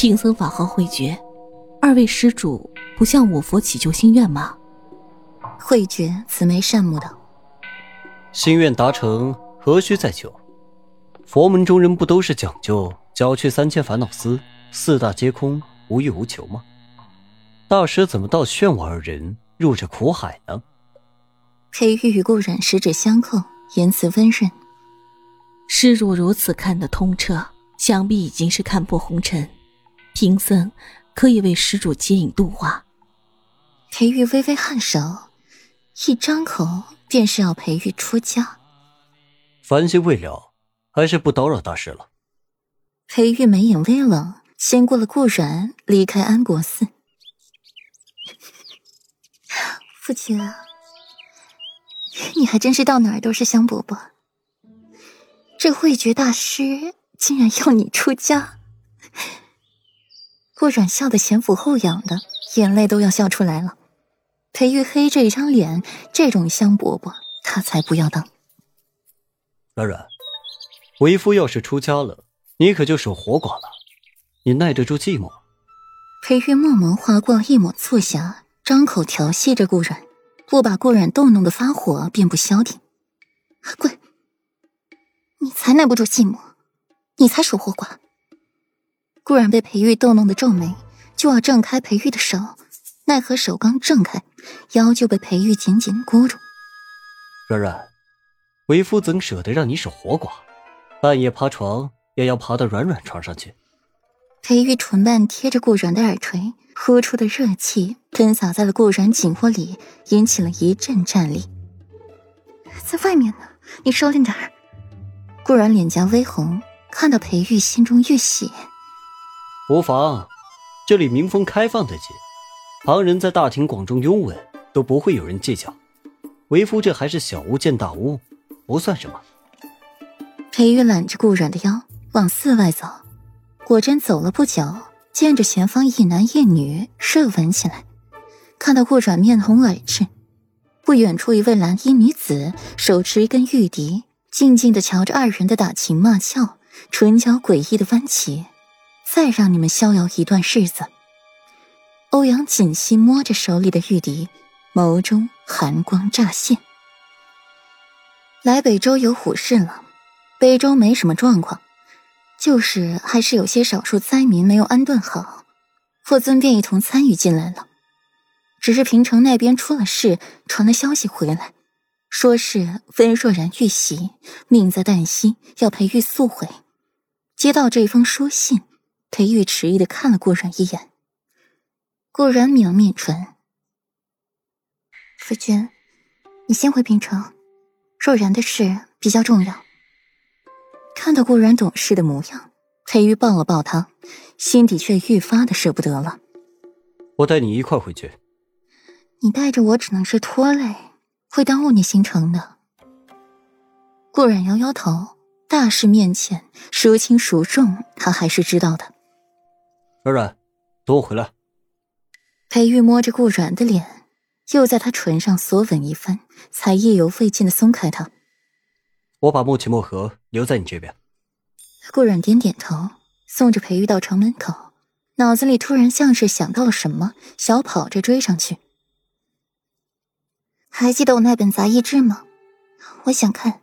贫僧法号慧觉，二位施主不向我佛祈求心愿吗？慧觉慈眉善目的：“心愿达成，何须再求？佛门中人不都是讲究搅去三千烦恼丝，四大皆空，无欲无求吗？大师怎么倒劝我二人入这苦海呢？”裴玉与顾染十指相扣，言辞温润。施主如此看得通彻，想必已经是看破红尘。贫僧可以为施主接引度化。裴玉微微颔首，一张口便是要裴玉出家。凡心未了，还是不叨扰大师了。裴玉眉眼微冷，先过了顾然，离开安国寺。父亲，你还真是到哪儿都是香饽饽。这慧觉大师竟然要你出家。顾阮笑得前俯后仰的，眼泪都要笑出来了。裴玉黑这一张脸，这种香饽饽他才不要当。软软，为夫要是出家了，你可就守活寡了。你耐得住寂寞？裴玉默默划过一抹促狭，张口调戏着顾阮，不把顾阮逗弄的发火，便不消停。滚！你才耐不住寂寞，你才守活寡。顾然被裴玉逗弄的皱眉，就要挣开裴玉的手，奈何手刚挣开，腰就被裴玉紧紧箍住。软软，为夫怎舍得让你守活寡？半夜爬床也要爬到软软床上去。裴玉唇瓣贴着顾然的耳垂，呼出的热气喷洒在了顾然颈窝里，引起了一阵战栗。在外面呢，你收敛点儿。顾然脸颊微红，看到裴玉，心中愈喜。无妨，这里民风开放的紧，旁人在大庭广众拥吻都不会有人计较。为夫这还是小巫见大巫，不算什么。裴玉揽着顾然的腰往寺外走，果真走了不久，见着前方一男一女热吻起来。看到顾然面红耳赤，不远处一位蓝衣女子手持一根玉笛，静静的瞧着二人的打情骂俏，唇角诡异的弯起。再让你们逍遥一段日子。欧阳锦溪摸着手里的玉笛，眸中寒光乍现。来北周有虎事了，北周没什么状况，就是还是有些少数灾民没有安顿好，霍尊便一同参与进来了。只是平城那边出了事，传了消息回来，说是温若然遇袭，命在旦夕，要陪玉速回。接到这封书信。裴玉迟疑的看了顾然一眼，顾然抿了抿唇：“夫君，你先回平城，若然的事比较重要。”看到顾然懂事的模样，裴玉抱了抱他，心底却愈发的舍不得了。我带你一块回去。你带着我只能是拖累，会耽误你行程的。顾然摇摇头，大事面前，孰轻孰重，他还是知道的。软软，等我回来。裴玉摸着顾软的脸，又在他唇上索吻一番，才意犹未尽的松开他。我把墨奇墨盒留在你这边。顾软点点头，送着裴玉到城门口，脑子里突然像是想到了什么，小跑着追上去。还记得我那本杂役志吗？我想看，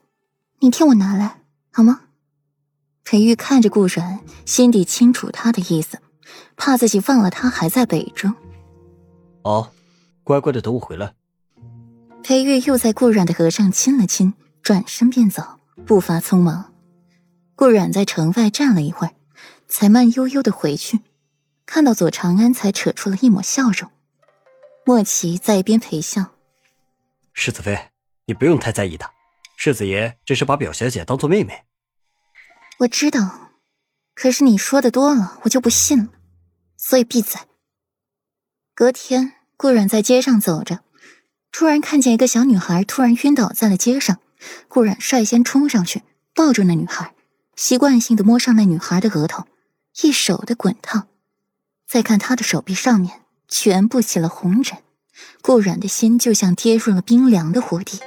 你替我拿来好吗？裴玉看着顾软，心底清楚他的意思。怕自己忘了他还在北中。哦，乖乖的等我回来。裴玉又在顾阮的额上亲了亲，转身便走，步伐匆忙。顾阮在城外站了一会儿，才慢悠悠的回去。看到左长安，才扯出了一抹笑容。莫奇在一边陪笑：“世子妃，你不用太在意的，世子爷只是把表小姐当做妹妹。”我知道，可是你说的多了，我就不信了。所以闭嘴。隔天，顾冉在街上走着，突然看见一个小女孩突然晕倒在了街上。顾冉率先冲上去抱住那女孩，习惯性的摸上那女孩的额头，一手的滚烫。再看她的手臂上面，全部起了红疹。顾冉的心就像跌入了冰凉的湖底。